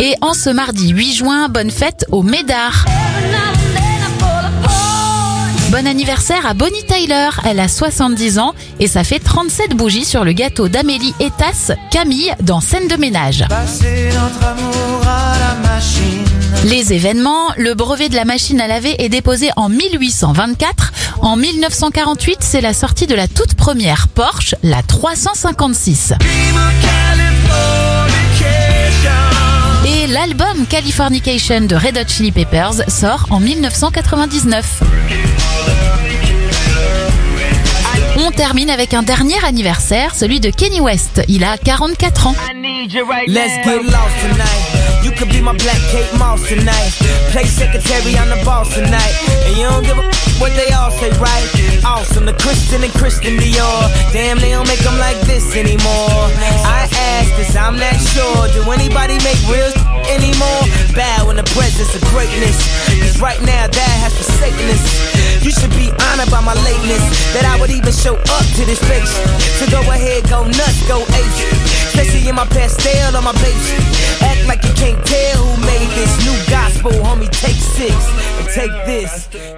Et en ce mardi 8 juin, bonne fête au Médard. Bon anniversaire à Bonnie Tyler, elle a 70 ans et ça fait 37 bougies sur le gâteau d'Amélie Etas, Camille dans Scène de ménage. Les événements, le brevet de la machine à laver est déposé en 1824. En 1948, c'est la sortie de la toute première Porsche, la 356. L'album Californication de Red Hot Chili Peppers sort en 1999. On termine avec un dernier anniversaire, celui de Kenny West. Il a 44 ans. Of greatness. Cause right now, that has forsaken us. You should be honored by my lateness. That I would even show up to this place. So go ahead, go nuts, go ace. Especially in my pastel on my page. Act like you can't tell who made this new gospel, homie. Take six and take this.